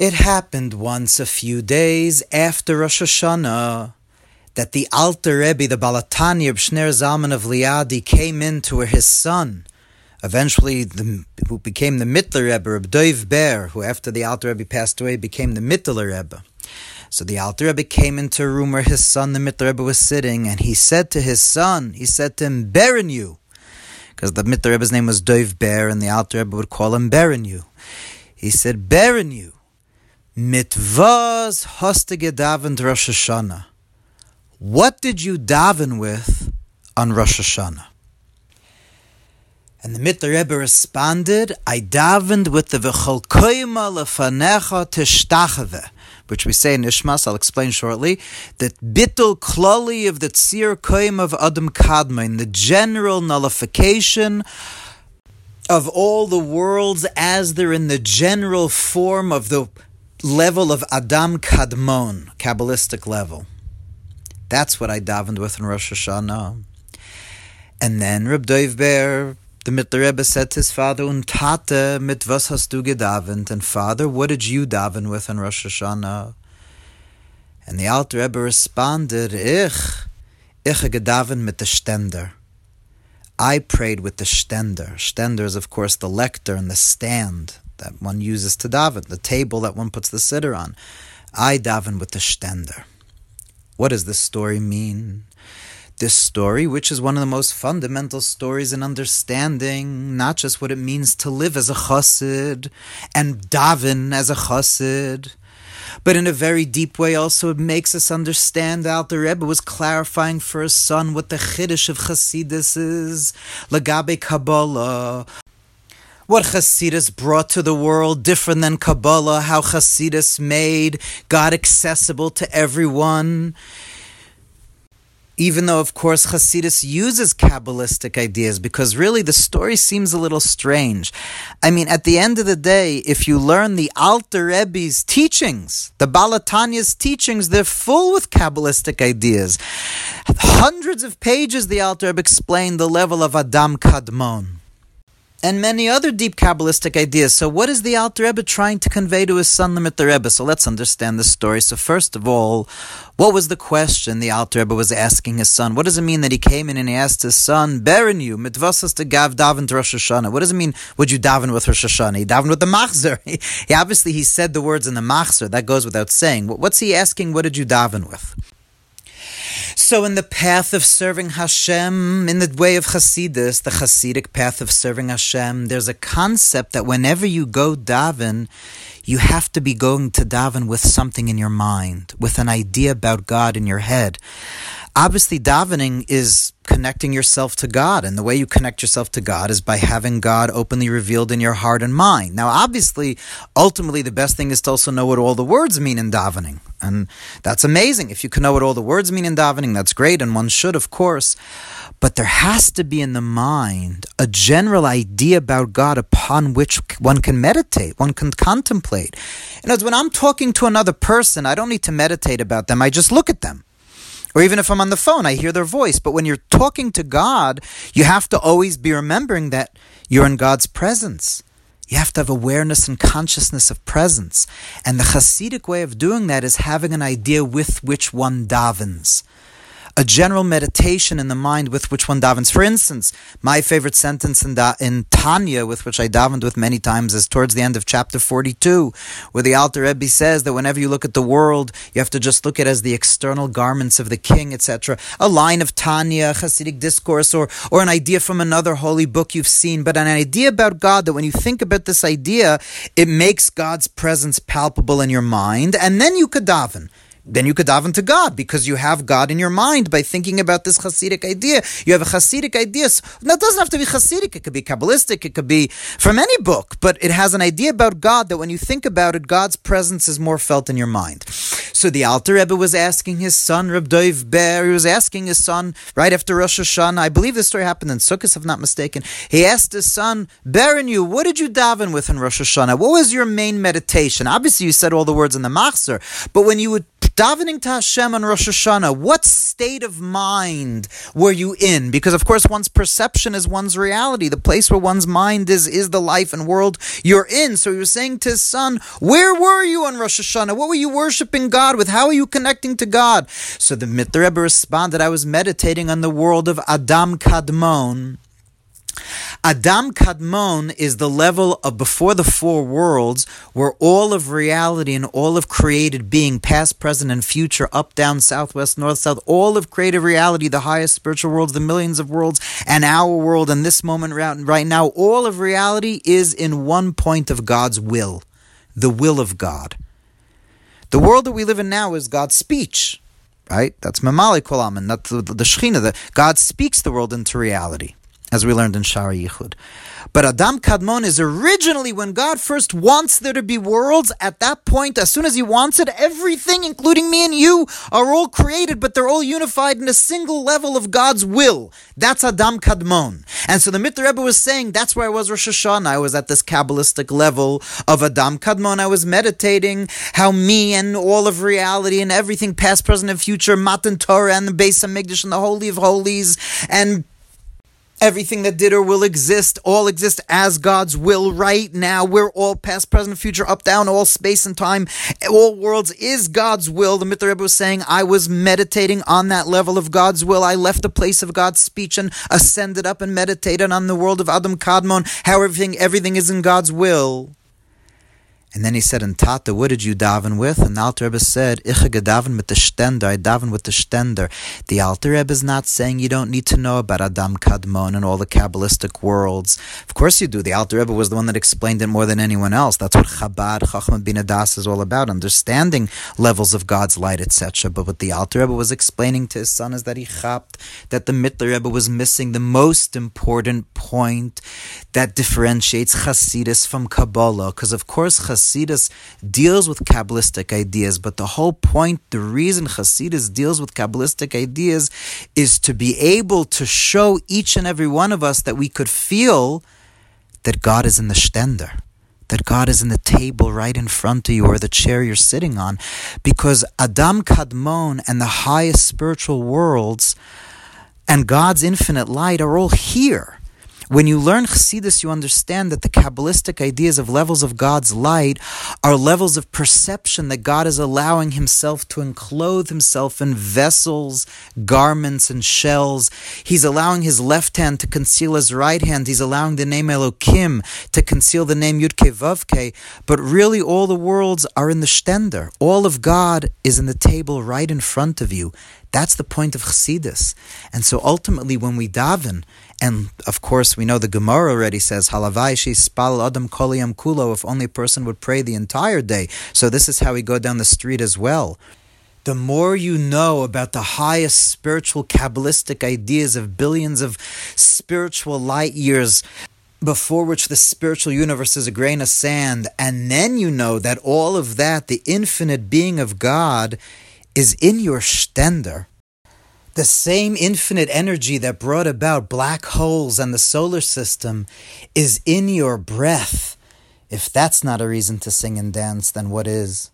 It happened once a few days after Rosh Hashanah that the Alter Rebbe, the Baal HaTanya of Shneur Zalman of Liadi, came in to where his son, eventually the, who became the Mittler Rebbe, Reb Dov Ber, who after the Alter Rebbe passed away became the Mittler Rebbe. So the Alter Rebbe came into a room where his son, the Mittler Rebbe, was sitting, and he said to his son, he said to him, Berenu, because the Mittler Rebbe's name was Dov Ber, and the Alter Rebbe would call him Berenu. He said, Berenu, Mitvaz hostige davened Rosh Hashanah. What did you daven with on Rosh Hashanah? And the Mittler Rebbe responded, I davened with the V'chol koima lefanecha tishtachave, which we say in Nishmas, I'll explain shortly, that bittul klali of the tzir koim of Adam Kadmon, the general nullification of all the worlds as they're in the general form of the level of Adam Kadmon, Kabbalistic level. That's what I davened with in Rosh Hashanah. And then Reb Dov Ber, the Mittler Rebbe, said to his father, Und Tate, mit was hast du gedavent? And father, what did you daven with in Rosh Hashanah? And the Alter Rebbe responded, Ich, ich gedaven mit the stender. I prayed with the stender. Stender is, of course, the lector and the stand that one uses to daven, the table that one puts the siddur on. I daven with the stender. What does this story mean? This story, which is one of the most fundamental stories in understanding not just what it means to live as a chassid and daven as a chassid, but in a very deep way also it makes us understand out the Rebbe was clarifying for his son what the chiddush of chassidus is, lagabe Kabbalah, what Chasidus brought to the world, different than Kabbalah, how Chasidus made God accessible to everyone. Even though, of course, Chasidus uses Kabbalistic ideas, because really the story seems a little strange. I mean, at the end of the day, if you learn the Alter Rebbe's teachings, the Baal HaTanya's teachings, they're full with Kabbalistic ideas. Hundreds of pages the Alter Rebbe explained the level of Adam Kadmon and many other deep Kabbalistic ideas. So, what is the Alter Rebbe trying to convey to his son, the Mittler Rebbe? So, let's understand the story. So, first of all, what was the question the Alter Rebbe was asking his son? What does it mean that he came in and he asked his son, Berin you, mitvasas to gav daven to Rosh Hashanah? What does it mean, would you daven with Rosh Hashanah? He davened with the machzor. He, he obviously, he said the words in the machzor. That goes without saying. What's he asking? What did you daven with? So, in the path of serving Hashem, in the way of Hasidus, the Hasidic path of serving Hashem, there's a concept that whenever you go daven, you have to be going to daven with something in your mind, with an idea about God in your head. Obviously, davening is connecting yourself to God, and the way you connect yourself to God is by having God openly revealed in your heart and mind. Now, obviously, ultimately, the best thing is to also know what all the words mean in davening, and that's amazing. If you can know what all the words mean in davening, that's great, and one should, of course. But there has to be in the mind a general idea about God upon which one can meditate, one can contemplate. In other words, when I'm talking to another person, I don't need to meditate about them, I just look at them. Or even if I'm on the phone, I hear their voice. But when you're talking to God, you have to always be remembering that you're in God's presence. You have to have awareness and consciousness of presence. And the Hasidic way of doing that is having an idea with which one davens a general meditation in the mind with which one davens. For instance, my favorite sentence in, da- in Tanya, with which I davened with many times, is towards the end of chapter 42, where the Alter Rebbe says that whenever you look at the world, you have to just look at it as the external garments of the king, etc. A line of Tanya, Hasidic discourse, or, or an idea from another holy book you've seen, but an idea about God that when you think about this idea, it makes God's presence palpable in your mind, and then you could daven then you could daven to God because you have God in your mind by thinking about this Hasidic idea. You have a Hasidic idea. So that doesn't have to be Hasidic. It could be Kabbalistic. It could be from any book, but it has an idea about God that when you think about it, God's presence is more felt in your mind. So the Alter Rebbe was asking his son, Reb Dov Ber, he was asking his son right after Rosh Hashanah. I believe this story happened in Sukkot, if I'm not mistaken. He asked his son, Baron, you, what did you daven with in Rosh Hashanah? What was your main meditation? Obviously, you said all the words in the Machzor, but when you would davening to Hashem on Rosh Hashanah, what state of mind were you in? Because of course, one's perception is one's reality. The place where one's mind is is the life and world you're in. So he was saying to his son, "Where were you on Rosh Hashanah? What were you worshiping God with? How are you connecting to God?" So the Mittler Rebbe responded, "I was meditating on the world of Adam Kadmon." Adam Kadmon is the level of before the four worlds where all of reality and all of created being, past, present, and future, up, down, southwest, north, south, all of creative reality, the highest spiritual worlds, the millions of worlds, and our world, and this moment right now, all of reality is in one point of God's will, the will of God. The world that we live in now is God's speech, right? That's Mamali Kolam, that's the, the, the Shechina. The, God speaks the world into reality as we learned in Shaar HaYichud. But Adam Kadmon is originally when God first wants there to be worlds. At that point, as soon as He wants it, everything, including me and you, are all created, but they're all unified in a single level of God's will. That's Adam Kadmon. And so the Mittler Rebbe was saying that's where I was Rosh Hashanah. I was at this Kabbalistic level of Adam Kadmon. I was meditating how me and all of reality and everything, past, present, and future, Matan Torah and the Beis Hamikdash and the Holy of Holies and everything that did or will exist, all exist as God's will right now. We're all past, present, future, up, down, all space and time, all worlds is God's will. The Rebbe was saying, I was meditating on that level of God's will. I left the place of God's speech and ascended up and meditated on the world of Adam Kadmon, how everything, everything is in God's will. And then he said, "And Tata, what did you daven with?" And the Alter Rebbe said, "Ich gedaven mit the stender. I daven with the stender." The Alter Rebbe is not saying you don't need to know about Adam Kadmon and all the Kabbalistic worlds. Of course you do. The Alter Rebbe was the one that explained it more than anyone else. That's what Chabad, Chachma Bina Das is all about, understanding levels of God's light, etc. But what the Alter Rebbe was explaining to his son is that he chapped that the Mittler Rebbe was missing the most important point that differentiates Chasidus from Kabbalah, because of course Hasidus deals with Kabbalistic ideas, but the whole point, the reason Hasidus deals with Kabbalistic ideas is to be able to show each and every one of us that we could feel that God is in the stender that God is in the table right in front of you or the chair you're sitting on. Because Adam Kadmon and the highest spiritual worlds and God's infinite light are all here. When you learn Chassidus, you understand that the Kabbalistic ideas of levels of God's light are levels of perception that God is allowing Himself to enclothe Himself in vessels, garments, and shells. He's allowing His left hand to conceal His right hand. He's allowing the name Elokim to conceal the name Yudke Vavke. But really, all the worlds are in the Stender. All of God is in the table right in front of you. That's the point of Chassidus. And so ultimately, when we daven, and of course, we know the Gemara already says, Halavai she spal adam koliyam kulo, if only a person would pray the entire day. So this is how we go down the street as well. The more you know about the highest spiritual Kabbalistic ideas of billions of spiritual light years before which the spiritual universe is a grain of sand, and then you know that all of that, the infinite being of God, is in your stender. The same infinite energy that brought about black holes and the solar system is in your breath. If that's not a reason to sing and dance, then what is?